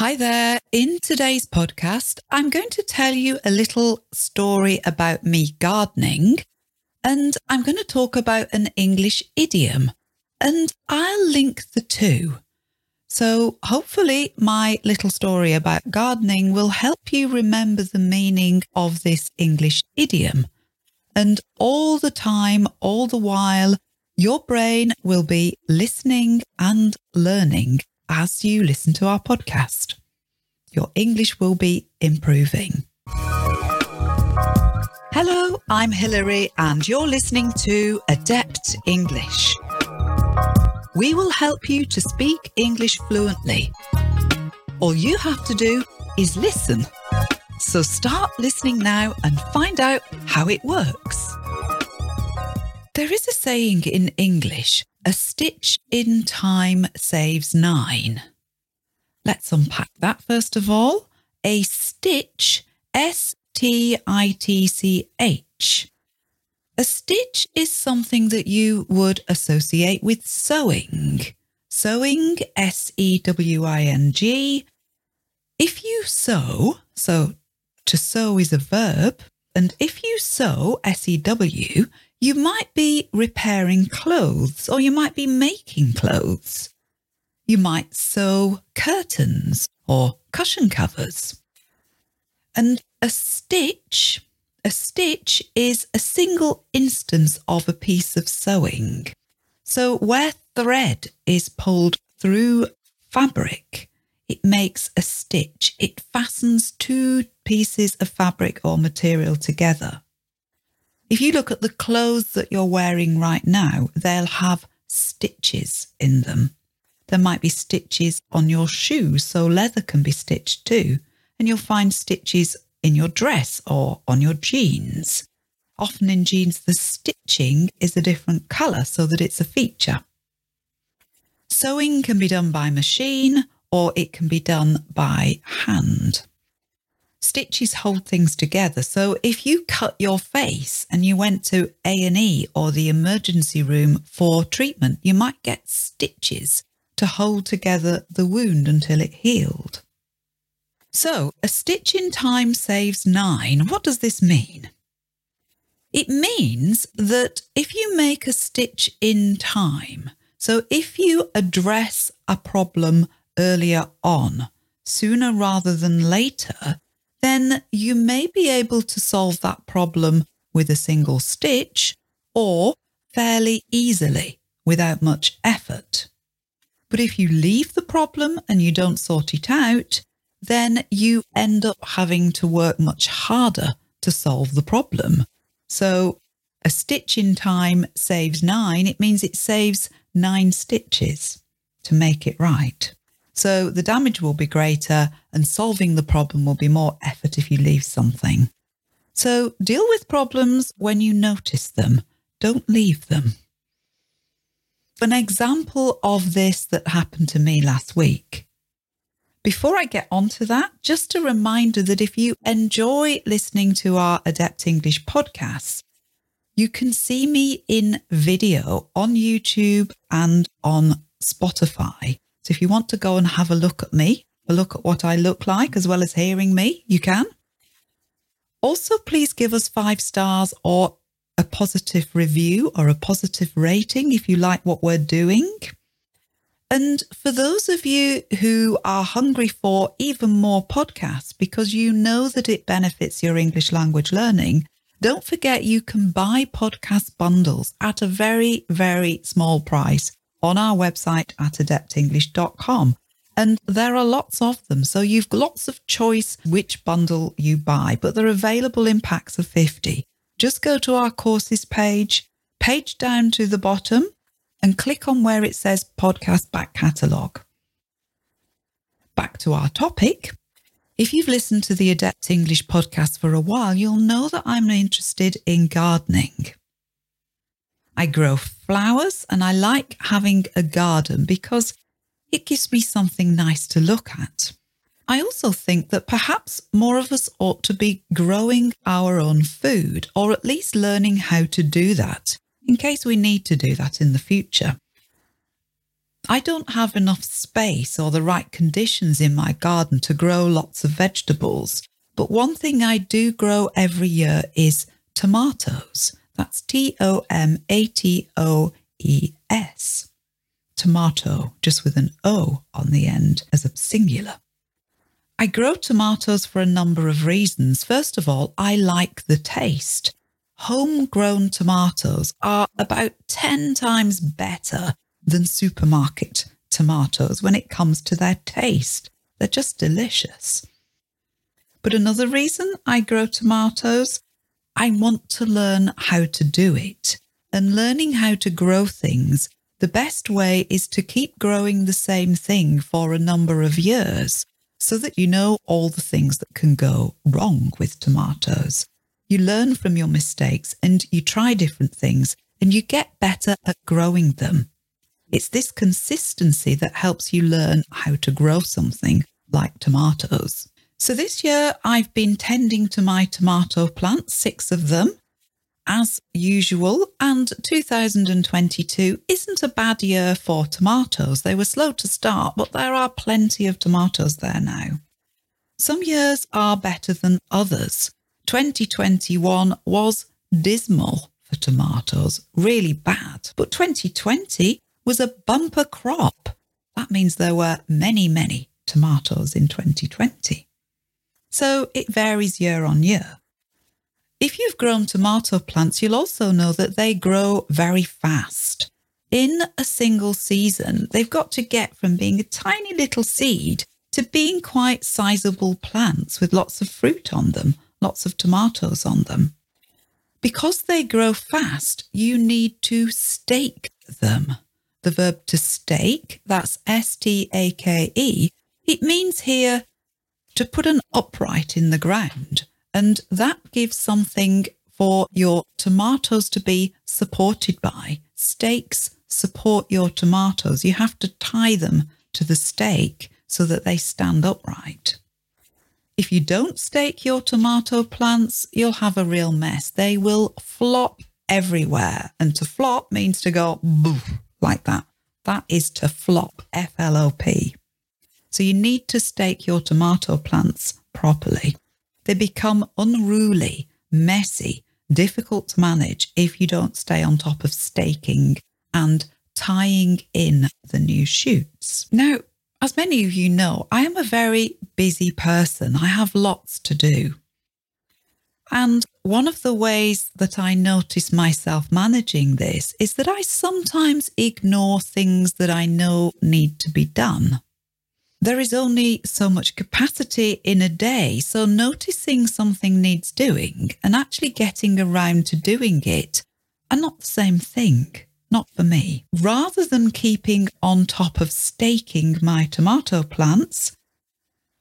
Hi there. In today's podcast, I'm going to tell you a little story about me gardening, and I'm going to talk about an English idiom, and I'll link the two. So hopefully, my little story about gardening will help you remember the meaning of this English idiom. And all the time, all the while, your brain will be listening and learning as you listen to our podcast. Your English will be improving. Hello, I'm Hilary, and you're listening to Adept English. We will help you to speak English fluently. All you have to do is listen. So start listening now and find out how it works. There is a saying in English a stitch in time saves nine. Let's unpack that first of all. A stitch, S T I T C H. A stitch is something that you would associate with sewing. Sewing, S E W I N G. If you sew, so to sew is a verb, and if you sew, S E W, you might be repairing clothes or you might be making clothes. You might sew curtains or cushion covers. And a stitch, a stitch is a single instance of a piece of sewing. So where thread is pulled through fabric, it makes a stitch. It fastens two pieces of fabric or material together. If you look at the clothes that you're wearing right now, they'll have stitches in them. There might be stitches on your shoes, so leather can be stitched too. And you'll find stitches in your dress or on your jeans. Often in jeans, the stitching is a different colour so that it's a feature. Sewing can be done by machine or it can be done by hand stitches hold things together. So if you cut your face and you went to A&E or the emergency room for treatment, you might get stitches to hold together the wound until it healed. So a stitch in time saves nine. What does this mean? It means that if you make a stitch in time, so if you address a problem earlier on, sooner rather than later, then you may be able to solve that problem with a single stitch or fairly easily without much effort. But if you leave the problem and you don't sort it out, then you end up having to work much harder to solve the problem. So a stitch in time saves nine. It means it saves nine stitches to make it right. So the damage will be greater and solving the problem will be more effort if you leave something. So deal with problems when you notice them. Don't leave them. An example of this that happened to me last week. Before I get on to that, just a reminder that if you enjoy listening to our Adept English podcasts, you can see me in video on YouTube and on Spotify. So if you want to go and have a look at me, a look at what I look like, as well as hearing me, you can. Also, please give us five stars or a positive review or a positive rating if you like what we're doing. And for those of you who are hungry for even more podcasts because you know that it benefits your English language learning, don't forget you can buy podcast bundles at a very, very small price on our website at adeptenglish.com. And there are lots of them. So you've lots of choice which bundle you buy, but they're available in packs of 50. Just go to our courses page, page down to the bottom, and click on where it says podcast back catalogue. Back to our topic. If you've listened to the Adept English podcast for a while, you'll know that I'm interested in gardening. I grow flowers and I like having a garden because it gives me something nice to look at. I also think that perhaps more of us ought to be growing our own food or at least learning how to do that in case we need to do that in the future. I don't have enough space or the right conditions in my garden to grow lots of vegetables. But one thing I do grow every year is tomatoes. That's T O M A T O E S. Tomato, just with an O on the end as a singular. I grow tomatoes for a number of reasons. First of all, I like the taste. Homegrown tomatoes are about 10 times better than supermarket tomatoes when it comes to their taste. They're just delicious. But another reason I grow tomatoes, I want to learn how to do it. And learning how to grow things, the best way is to keep growing the same thing for a number of years so that you know all the things that can go wrong with tomatoes. You learn from your mistakes and you try different things and you get better at growing them. It's this consistency that helps you learn how to grow something like tomatoes. So this year I've been tending to my tomato plants, six of them, as usual, and 2022 isn't a bad year for tomatoes. They were slow to start, but there are plenty of tomatoes there now. Some years are better than others. 2021 was dismal for tomatoes, really bad. But 2020 was a bumper crop. That means there were many, many tomatoes in 2020. So it varies year on year. If you've grown tomato plants, you'll also know that they grow very fast. In a single season, they've got to get from being a tiny little seed to being quite sizable plants with lots of fruit on them, lots of tomatoes on them. Because they grow fast, you need to stake them. The verb to stake, that's S T A K E, it means here to put an upright in the ground. And that gives something for your tomatoes to be supported by. Stakes support your tomatoes. You have to tie them to the stake so that they stand upright. If you don't stake your tomato plants, you'll have a real mess. They will flop everywhere. And to flop means to go like that. That is to flop, F L O P. So you need to stake your tomato plants properly. They become unruly, messy, difficult to manage if you don't stay on top of staking and tying in the new shoots. Now, as many of you know, I am a very busy person. I have lots to do. And one of the ways that I notice myself managing this is that I sometimes ignore things that I know need to be done there is only so much capacity in a day. So noticing something needs doing and actually getting around to doing it are not the same thing. Not for me. Rather than keeping on top of staking my tomato plants,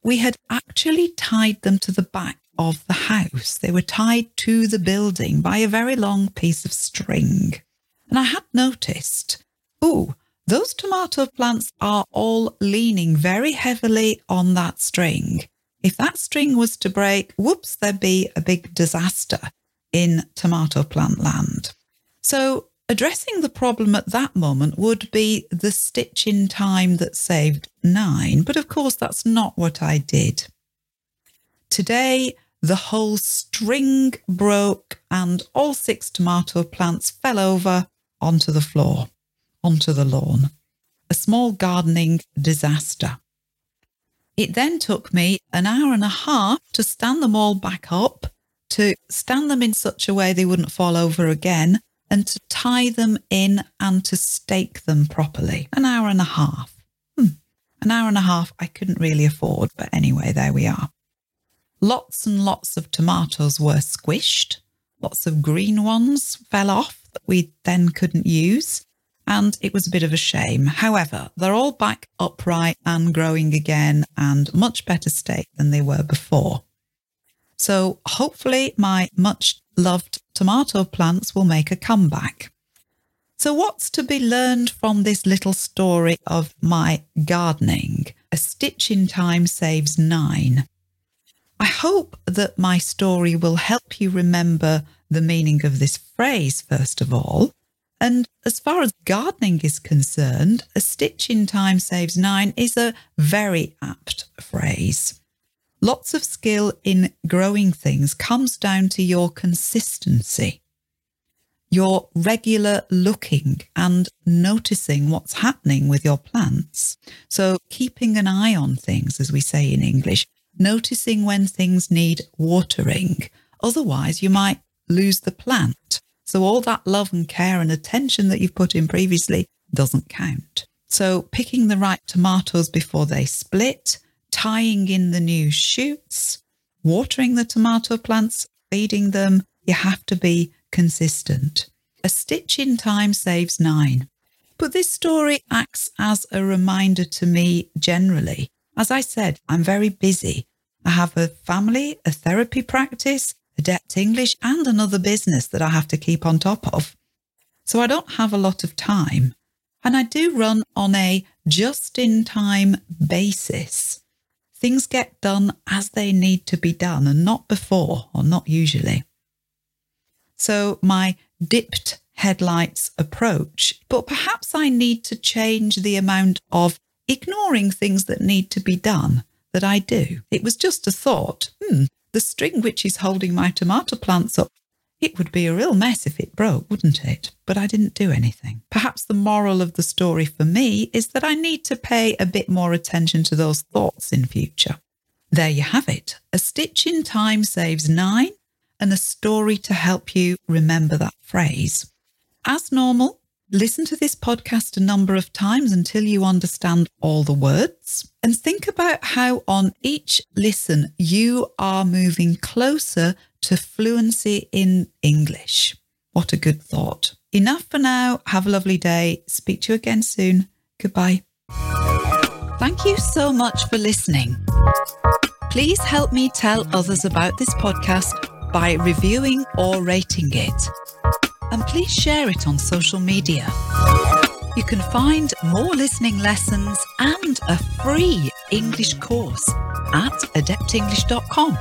we had actually tied them to the back of the house. They were tied to the building by a very long piece of string. And I had noticed, oh, those tomato plants are all leaning very heavily on that string. If that string was to break, whoops, there'd be a big disaster in tomato plant land. So, addressing the problem at that moment would be the stitch in time that saved nine. But of course, that's not what I did. Today, the whole string broke and all six tomato plants fell over onto the floor onto the lawn, a small gardening disaster. It then took me an hour and a half to stand them all back up, to stand them in such a way they wouldn't fall over again, and to tie them in and to stake them properly. An hour and a half. Hmm. An hour and a half I couldn't really afford, but anyway, there we are. Lots and lots of tomatoes were squished. Lots of green ones fell off that we then couldn't use and it was a bit of a shame. However, they're all back upright and growing again and much better state than they were before. So hopefully my much loved tomato plants will make a comeback. So what's to be learned from this little story of my gardening? A stitch in time saves nine. I hope that my story will help you remember the meaning of this phrase, first of all, And as far as gardening is concerned, a stitch in time saves nine is a very apt phrase. Lots of skill in growing things comes down to your consistency, your regular looking and noticing what's happening with your plants. So, keeping an eye on things, as we say in English, noticing when things need watering. Otherwise, you might lose the plant. So, all that love and care and attention that you've put in previously doesn't count. So, picking the right tomatoes before they split tying in the new shoots, watering the tomato plants, feeding them. You have to be consistent. A stitch in time saves nine. But this story acts as a reminder to me generally. As I said, I'm very busy. I have a family, a therapy practice, Adept English, and another business that I have to keep on top of. So I don't have a lot of time. And I do run on a just in time basis. Things get done as they need to be done and not before or not usually. So my dipped headlights approach, but perhaps I need to change the amount of ignoring things that need to be done that I do. It was just a thought. Hmm, the string which is holding my tomato plants up it would be a real mess if it broke, wouldn't it? But I didn't do anything. Perhaps the moral of the story for me is that I need to pay a bit more attention to those thoughts in future. There you have it. A stitch in time saves nine, and a story to help you remember that phrase. As normal, listen to this podcast a number of times until you understand all the words and think about how on each listen you are moving closer to fluency in English. What a good thought. Enough for now. Have a lovely day. Speak to you again soon. Goodbye. Thank you so much for listening. Please help me tell others about this podcast by reviewing or rating it. And please share it on social media. You can find more listening lessons and a free English course at adeptenglish.com.